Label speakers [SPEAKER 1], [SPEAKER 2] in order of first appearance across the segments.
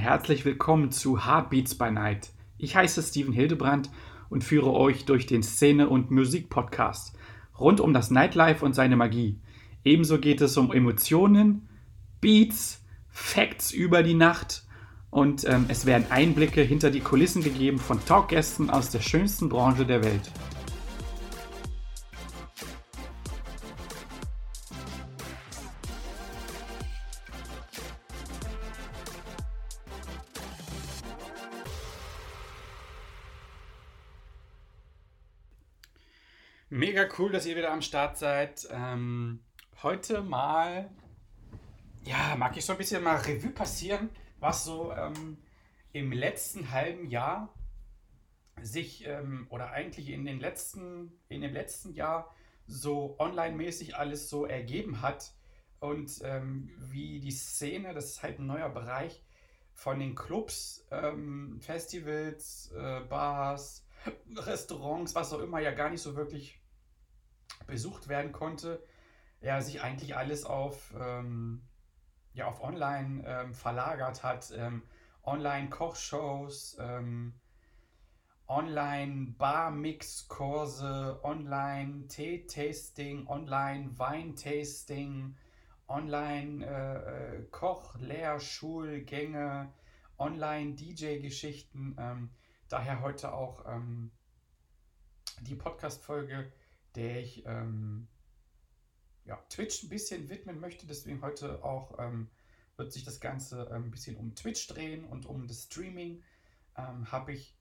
[SPEAKER 1] herzlich willkommen zu Heartbeats by Night. Ich heiße Steven Hildebrandt und führe euch durch den Szene- und Musik-Podcast rund um das Nightlife und seine Magie. Ebenso geht es um Emotionen, Beats, Facts über die Nacht und ähm, es werden Einblicke hinter die Kulissen gegeben von Talkgästen aus der schönsten Branche der Welt. Mega cool, dass ihr wieder am Start seid. Ähm, heute mal, ja, mag ich so ein bisschen mal Revue passieren, was so ähm, im letzten halben Jahr sich ähm, oder eigentlich in den letzten, in dem letzten Jahr so online-mäßig alles so ergeben hat und ähm, wie die Szene, das ist halt ein neuer Bereich von den Clubs, ähm, Festivals, äh, Bars, Restaurants, was auch immer, ja gar nicht so wirklich besucht werden konnte, ja, sich eigentlich alles auf, ähm, ja, auf online ähm, verlagert hat. Ähm, Online-Kochshows, ähm, Online-Bar-Mix-Kurse, Online-Tee-Tasting, Online-Wein-Tasting, Online-Koch-Lehrschulgänge, äh, Online-DJ-Geschichten. Ähm, daher heute auch ähm, die Podcast-Folge der ich ähm, ja, Twitch ein bisschen widmen möchte. Deswegen heute auch ähm, wird sich das Ganze ähm, ein bisschen um Twitch drehen und um das Streaming. Ähm, Habe ich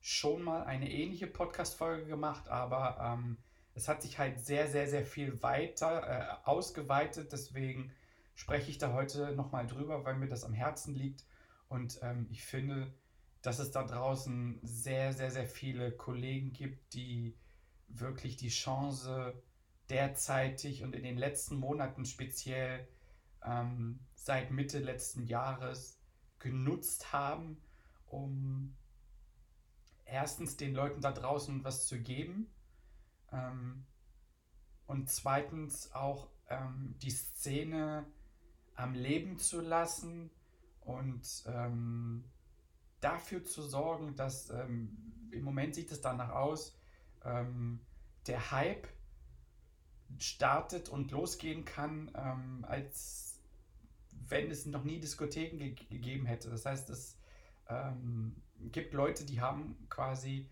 [SPEAKER 1] schon mal eine ähnliche Podcast-Folge gemacht, aber ähm, es hat sich halt sehr, sehr, sehr viel weiter äh, ausgeweitet. Deswegen spreche ich da heute nochmal drüber, weil mir das am Herzen liegt. Und ähm, ich finde, dass es da draußen sehr, sehr, sehr viele Kollegen gibt, die wirklich die Chance derzeitig und in den letzten Monaten speziell ähm, seit Mitte letzten Jahres genutzt haben, um erstens den Leuten da draußen was zu geben ähm, und zweitens auch ähm, die Szene am Leben zu lassen und ähm, dafür zu sorgen, dass ähm, im Moment sieht es danach aus, ähm, der Hype startet und losgehen kann, ähm, als wenn es noch nie Diskotheken ge gegeben hätte. Das heißt, es ähm, gibt Leute, die haben quasi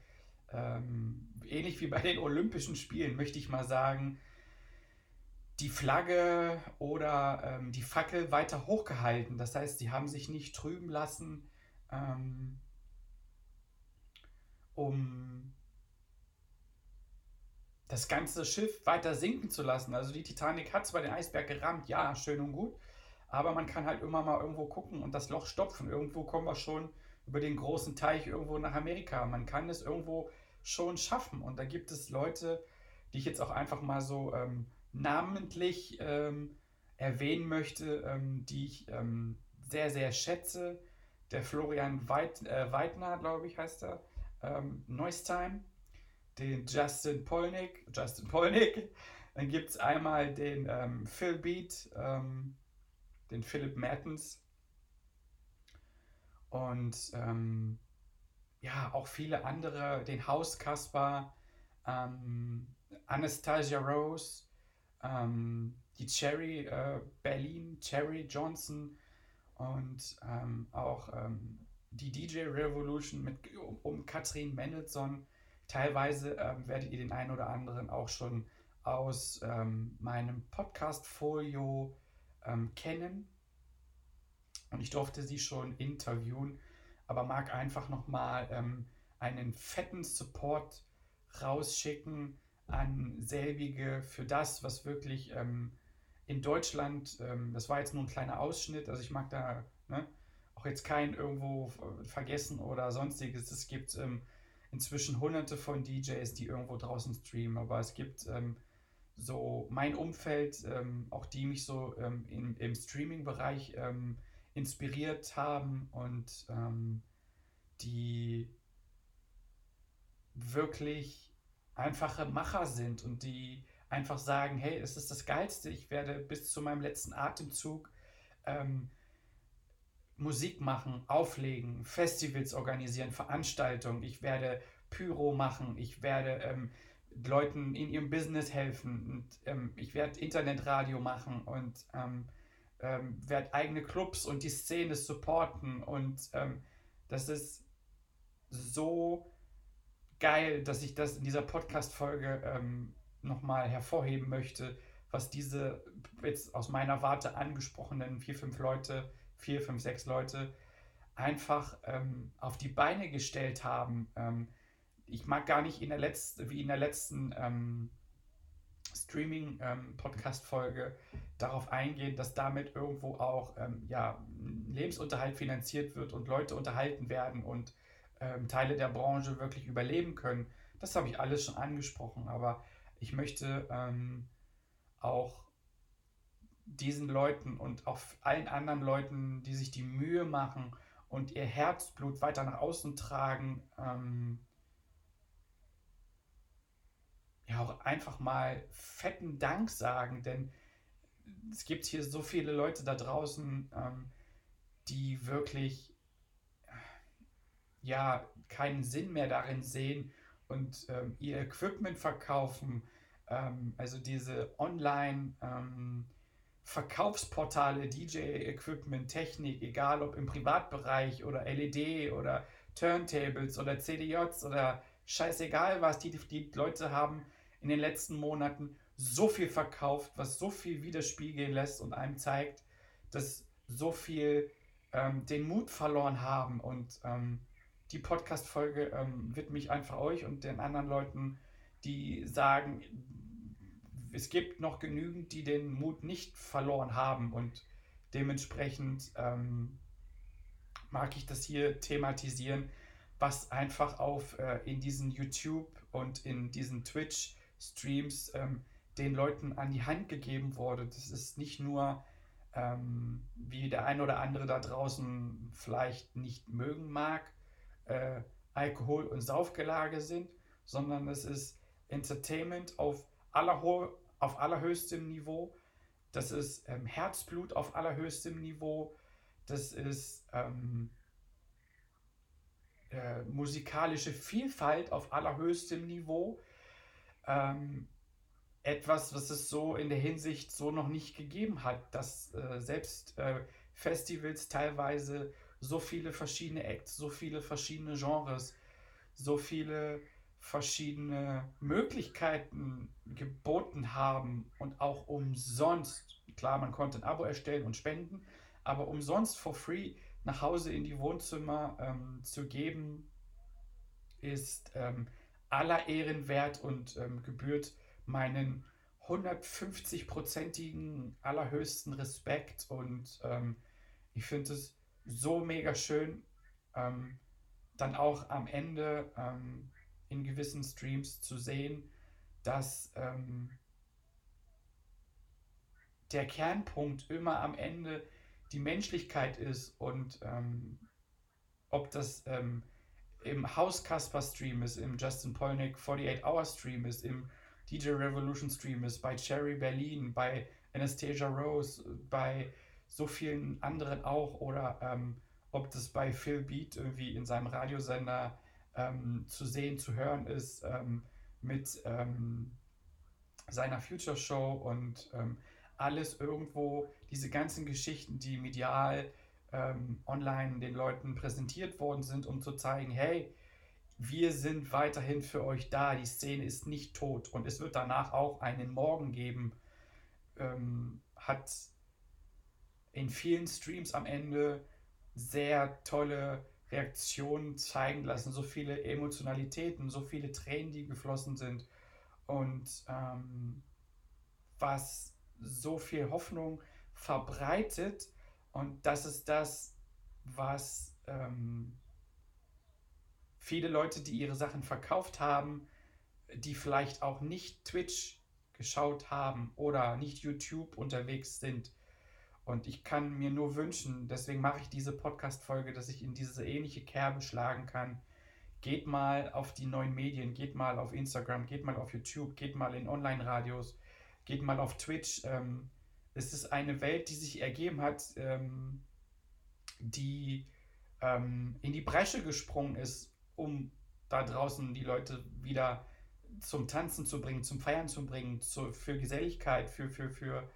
[SPEAKER 1] ähm, ähnlich wie bei den Olympischen Spielen, möchte ich mal sagen, die Flagge oder ähm, die Fackel weiter hochgehalten. Das heißt, sie haben sich nicht trüben lassen, ähm, um das ganze Schiff weiter sinken zu lassen. Also die Titanic hat zwar den Eisberg gerammt, ja, schön und gut, aber man kann halt immer mal irgendwo gucken und das Loch stopfen. Irgendwo kommen wir schon über den großen Teich irgendwo nach Amerika. Man kann es irgendwo schon schaffen. Und da gibt es Leute, die ich jetzt auch einfach mal so ähm, namentlich ähm, erwähnen möchte, ähm, die ich ähm, sehr, sehr schätze. Der Florian Weit, äh, Weidner, glaube ich, heißt er. Ähm, Neustime den Justin Polnick, Justin Polnick. Dann gibt es einmal den ähm, Phil Beat, ähm, den Philip Mertens. Und ähm, ja, auch viele andere, den Haus Kasper, ähm, Anastasia Rose, ähm, die Cherry äh, Berlin, Cherry Johnson und ähm, auch die DJ Revolution mit um, um Katrin Mendelssohn Teilweise ähm, werdet ihr den einen oder anderen auch schon aus ähm, meinem Podcast-Folio ähm, kennen. Und ich durfte sie schon interviewen, aber mag einfach nochmal ähm, einen fetten Support rausschicken an selbige für das, was wirklich ähm, in Deutschland, ähm, das war jetzt nur ein kleiner Ausschnitt, also ich mag da ne, auch jetzt keinen irgendwo vergessen oder sonstiges. Es gibt ähm, inzwischen hunderte von DJs, die irgendwo draußen streamen, aber es gibt ähm, so mein Umfeld, ähm, auch die mich so ähm, in, im Streaming-Bereich ähm, inspiriert haben und ähm, die wirklich einfache Macher sind und die einfach sagen, hey, es ist das Geilste, ich werde bis zu meinem letzten Atemzug ähm, Musik machen, auflegen, Festivals organisieren, Veranstaltungen. Ich werde Pyro machen. Ich werde ähm, Leuten in ihrem Business helfen. Und, ähm, ich werde Internetradio machen und ähm, ähm werde eigene Clubs und die Szene supporten. Und ähm, das ist so geil, dass ich das in dieser Podcast-Folge ähm, nochmal hervorheben möchte, was diese jetzt aus meiner Warte angesprochenen vier, fünf Leute, vier, fünf, sechs Leute einfach ähm, auf die Beine gestellt haben. Ähm, ich mag gar nicht in der letzten, wie in der letzten ähm, Streaming-Podcast-Folge ähm, darauf eingehen, dass damit irgendwo auch ähm, ja, Lebensunterhalt finanziert wird und Leute unterhalten werden und ähm, Teile der Branche wirklich überleben können. Das habe ich alles schon angesprochen, aber ich möchte auch diesen Leuten und auch allen anderen Leuten, die sich die Mühe machen und ihr Herzblut weiter nach außen tragen, ähm, ja auch einfach mal fetten Dank sagen, denn es gibt hier so viele Leute da draußen, ähm, die wirklich ja keinen Sinn mehr darin sehen und ähm, ihr Equipment verkaufen. Ähm, also diese Online- ähm, Verkaufsportale, DJ-Equipment, Technik, egal ob im Privatbereich oder LED oder Turntables oder CDJs oder scheißegal was, die, die Leute haben in den letzten Monaten so viel verkauft, was so viel widerspiegeln lässt und einem zeigt, dass so viel ähm, den Mut verloren haben. Und ähm, die Podcast-Folge ähm, widme ich einfach euch und den anderen Leuten, die sagen, es gibt noch genügend, die den Mut nicht verloren haben und dementsprechend ähm, mag ich das hier thematisieren, was einfach auf äh, in diesen YouTube und in diesen Twitch Streams ähm, den Leuten an die Hand gegeben wurde. Das ist nicht nur, ähm, wie der ein oder andere da draußen vielleicht nicht mögen mag, äh, Alkohol- und Saufgelage sind, sondern es ist Entertainment auf, aller, auf allerhöchstem Niveau. Das ist ähm, Herzblut auf allerhöchstem Niveau. Das ist ähm, äh, musikalische Vielfalt auf allerhöchstem Niveau ähm, etwas, was es so in der Hinsicht so noch nicht gegeben hat, dass äh, selbst äh, Festivals teilweise so viele verschiedene Acts, so viele verschiedene Genres, so viele verschiedene Möglichkeiten geboten haben und auch umsonst, klar, man konnte ein Abo erstellen und spenden, aber umsonst for free nach Hause in die Wohnzimmer ähm, zu geben, ist ähm, aller Ehren wert und ähm, gebührt meinen 150-prozentigen allerhöchsten Respekt und ähm, ich finde es so mega schön, ähm, dann auch am Ende ähm, in gewissen Streams zu sehen, dass ähm, der Kernpunkt immer am Ende die Menschlichkeit ist und ähm, ob das im House Casper Stream ist, im Justin Polnick 48 Hour Stream ist, im DJ Revolution Stream ist, bei Cherry Berlin, bei Anastasia Rose, bei so vielen anderen auch oder ähm, ob das bei Phil Beat irgendwie in seinem Radiosender ähm, zu sehen, zu hören ist ähm, mit ähm, seiner Future Show und ähm, alles irgendwo, diese ganzen Geschichten, die medial ähm, online den Leuten präsentiert worden sind, um zu zeigen, hey, wir sind weiterhin für euch da, die Szene ist nicht tot. Und es wird danach auch einen Morgen geben, ähm, hat in vielen Streams am Ende sehr tolle Reaktionen zeigen lassen, so viele Emotionalitäten, so viele Tränen, die geflossen sind und ähm, was so viel Hoffnung verbreitet und das ist das, was ähm, viele Leute, die ihre Sachen verkauft haben, die vielleicht auch nicht Twitch geschaut haben oder nicht YouTube unterwegs sind. Und ich kann mir nur wünschen, deswegen mache ich diese Podcast-Folge, dass ich in diese ähnliche Kerbe schlagen kann. Geht mal auf die neuen Medien, geht mal auf Instagram, geht mal auf YouTube, geht mal in Online-Radios, geht mal auf Twitch. Ähm, es ist eine Welt, die sich ergeben hat, ähm, die ähm, in die Bresche gesprungen ist, um da draußen die Leute wieder zum Tanzen zu bringen, zum Feiern zu bringen, zu, für Geselligkeit, für, für, für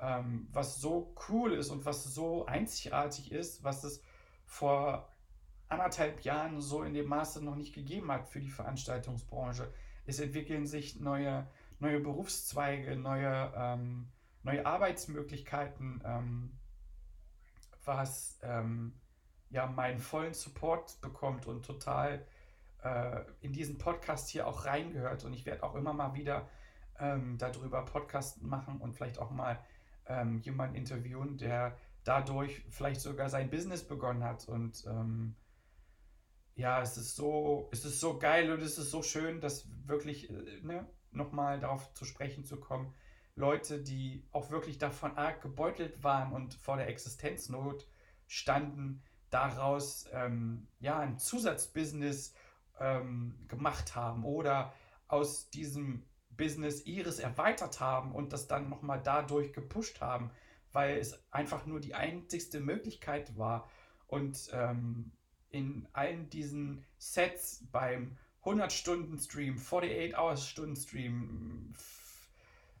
[SPEAKER 1] ähm, was so cool ist und was so einzigartig ist, was es vor anderthalb Jahren so in dem Maße noch nicht gegeben hat für die Veranstaltungsbranche. Es entwickeln sich neue, neue Berufszweige, neue, ähm, neue Arbeitsmöglichkeiten, ähm, was ähm, ja meinen vollen Support bekommt und total äh, in diesen Podcast hier auch reingehört. Und ich werde auch immer mal wieder ähm, darüber Podcast machen und vielleicht auch mal ähm, jemanden interviewen, der dadurch vielleicht sogar sein Business begonnen hat. Und ähm, ja, es ist so, es ist so geil und es ist so schön, dass wirklich äh, ne, nochmal darauf zu sprechen zu kommen. Leute, die auch wirklich davon arg gebeutelt waren und vor der Existenznot standen, daraus ähm, ja ein Zusatzbusiness ähm, gemacht haben oder aus diesem Business ihres erweitert haben und das dann nochmal dadurch gepusht haben, weil es einfach nur die einzigste Möglichkeit war. Und ähm, in allen diesen Sets beim 100-Stunden-Stream, 48-Hours-Stunden-Stream,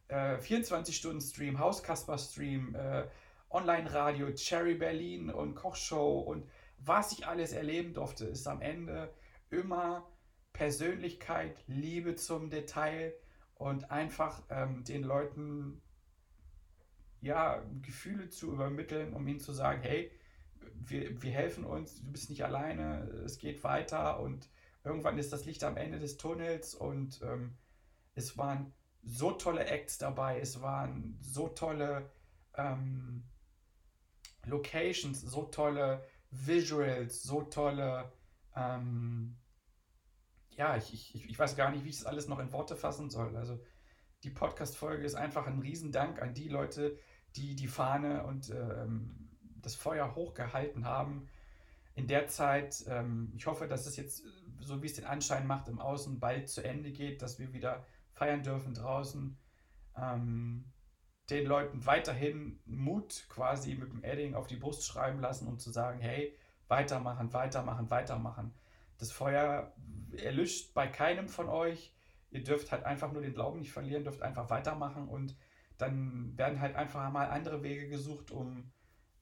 [SPEAKER 1] äh, 24-Stunden-Stream, Hauskasper-Stream, äh, Online-Radio, Cherry Berlin und Kochshow und was ich alles erleben durfte, ist am Ende immer Persönlichkeit, Liebe zum Detail und einfach ähm, den Leuten ja Gefühle zu übermitteln, um ihnen zu sagen, hey, wir, wir helfen uns, du bist nicht alleine, es geht weiter. Und irgendwann ist das Licht am Ende des Tunnels. Und ähm, es waren so tolle Acts dabei, es waren so tolle ähm, Locations, so tolle Visuals, so tolle ähm, ja, ich, ich, ich weiß gar nicht, wie ich das alles noch in Worte fassen soll. Also die Podcast-Folge ist einfach ein Riesendank an die Leute, die die Fahne und ähm, das Feuer hochgehalten haben. In der Zeit, ähm, ich hoffe, dass es jetzt, so wie es den Anschein macht, im Außen bald zu Ende geht, dass wir wieder feiern dürfen draußen. Ähm, den Leuten weiterhin Mut quasi mit dem Edding auf die Brust schreiben lassen, um zu sagen, hey, weitermachen, weitermachen, weitermachen. Das Feuer erlischt bei keinem von euch. Ihr dürft halt einfach nur den Glauben nicht verlieren, dürft einfach weitermachen und dann werden halt einfach mal andere Wege gesucht, um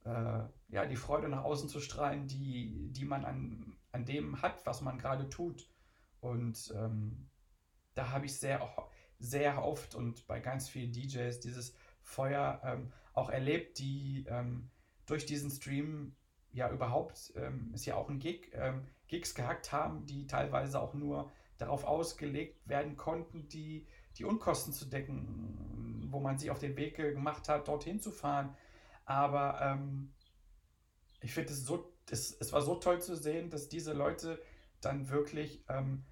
[SPEAKER 1] äh, ja, die Freude nach außen zu strahlen, die, die man an, an dem hat, was man gerade tut. Und ähm, da habe ich sehr, sehr oft und bei ganz vielen DJs dieses Feuer ähm, auch erlebt, die ähm, durch diesen Stream ja überhaupt, ähm, ist ja auch ein Gig, ähm, Gigs gehackt haben, die teilweise auch nur darauf ausgelegt werden konnten, die, die Unkosten zu decken, wo man sich auf den Weg gemacht hat, dorthin zu fahren. Aber ähm, ich finde es so, es, es war so toll zu sehen, dass diese Leute dann wirklich ähm,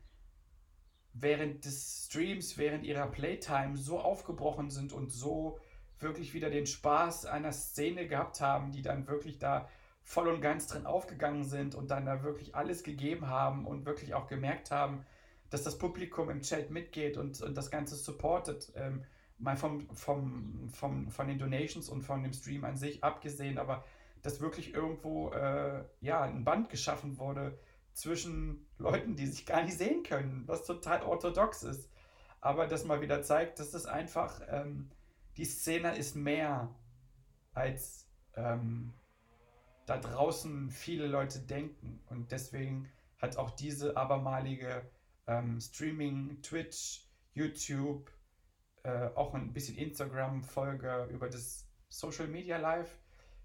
[SPEAKER 1] während des Streams, während ihrer Playtime so aufgebrochen sind und so wirklich wieder den Spaß einer Szene gehabt haben, die dann wirklich da voll und ganz drin aufgegangen sind und dann da wirklich alles gegeben haben und wirklich auch gemerkt haben, dass das Publikum im Chat mitgeht und, und das Ganze supportet. Ähm, mal vom, vom, vom, von den Donations und von dem Stream an sich abgesehen, aber dass wirklich irgendwo äh, ja, ein Band geschaffen wurde zwischen Leuten, die sich gar nicht sehen können, was total orthodox ist. Aber das mal wieder zeigt, dass es einfach, ähm, die Szene ist mehr als ähm, da draußen viele Leute denken. Und deswegen hat auch diese abermalige ähm, Streaming, Twitch, YouTube, äh, auch ein bisschen Instagram-Folge über das Social Media Live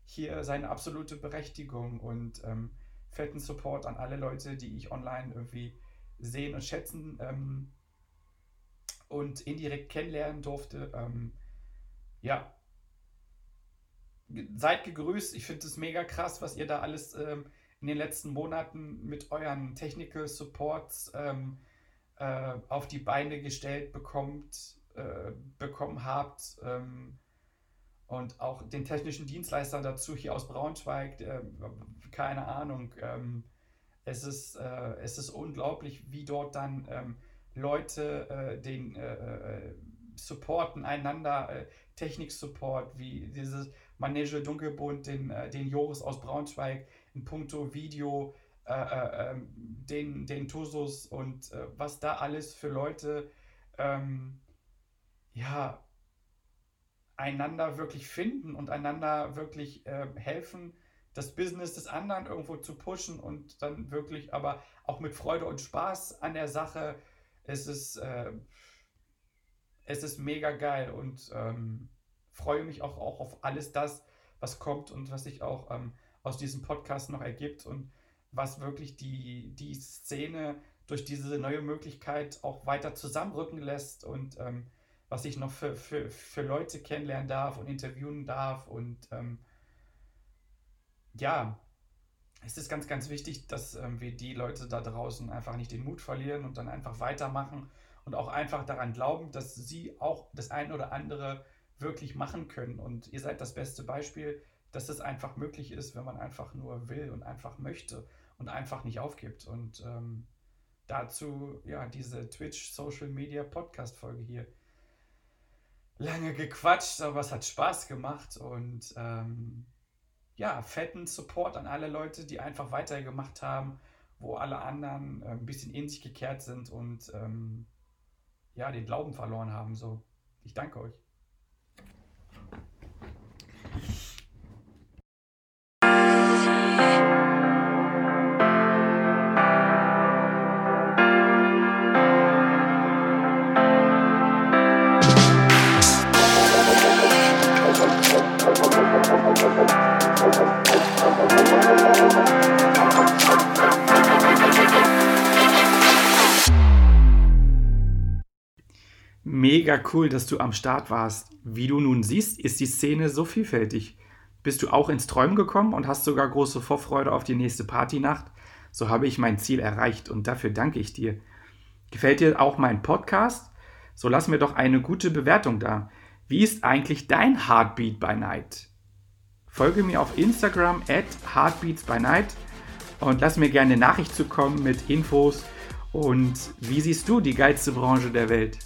[SPEAKER 1] hier seine absolute Berechtigung und ähm, fetten Support an alle Leute, die ich online irgendwie sehen und schätzen ähm, und indirekt kennenlernen durfte. Ähm, ja, seid gegrüßt. Ich finde es mega krass, was ihr da alles ähm, in den letzten Monaten mit euren Technical Supports ähm, äh, auf die Beine gestellt bekommt, äh, bekommen habt. Ähm, und auch den technischen Dienstleistern dazu hier aus Braunschweig, äh, keine Ahnung. Ähm, es, ist, äh, es ist unglaublich, wie dort dann ähm, Leute äh, den äh, supporten, einander Technik-Support, wie dieses Manege Dunkelbund, den, äh, den Joris aus Braunschweig in puncto Video, äh, äh, ähm, den, den Tusus und äh, was da alles für Leute ähm, ja, einander wirklich finden und einander wirklich äh, helfen, das Business des anderen irgendwo zu pushen und dann wirklich aber auch mit Freude und Spaß an der Sache. Es ist, äh, es ist mega geil und ähm, freue mich auch, auch auf alles das, was kommt und was sich auch ähm, aus diesem Podcast noch ergibt und was wirklich die, die Szene durch diese neue Möglichkeit auch weiter zusammenrücken lässt und ähm, was ich noch für, für, für Leute kennenlernen darf und interviewen darf. Und ähm, ja, es ist ganz, ganz wichtig, dass ähm, wir die Leute da draußen einfach nicht den Mut verlieren und dann einfach weitermachen und auch einfach daran glauben, dass sie auch das ein oder andere wirklich machen können. Und ihr seid das beste Beispiel, dass es einfach möglich ist, wenn man einfach nur will und einfach möchte und einfach nicht aufgibt. Und ähm, dazu ja diese Twitch Social Media Podcast Folge hier. Lange gequatscht, aber es hat Spaß gemacht und ähm, ja, fetten Support an alle Leute, die einfach weitergemacht haben, wo alle anderen äh, ein bisschen in sich gekehrt sind und ähm, ja, den Glauben verloren haben. So, ich danke euch. Mega cool, dass du am Start warst. Wie du nun siehst, ist die Szene so vielfältig. Bist du auch ins Träumen gekommen und hast sogar große Vorfreude auf die nächste Partynacht? So habe ich mein Ziel erreicht und dafür danke ich dir. Gefällt dir auch mein Podcast? So lass mir doch eine gute Bewertung da. Wie ist eigentlich dein Heartbeat by Night? Folge mir auf Instagram at Heartbeats by Night und lass mir gerne eine Nachricht zukommen mit Infos und wie siehst du die geilste Branche der Welt?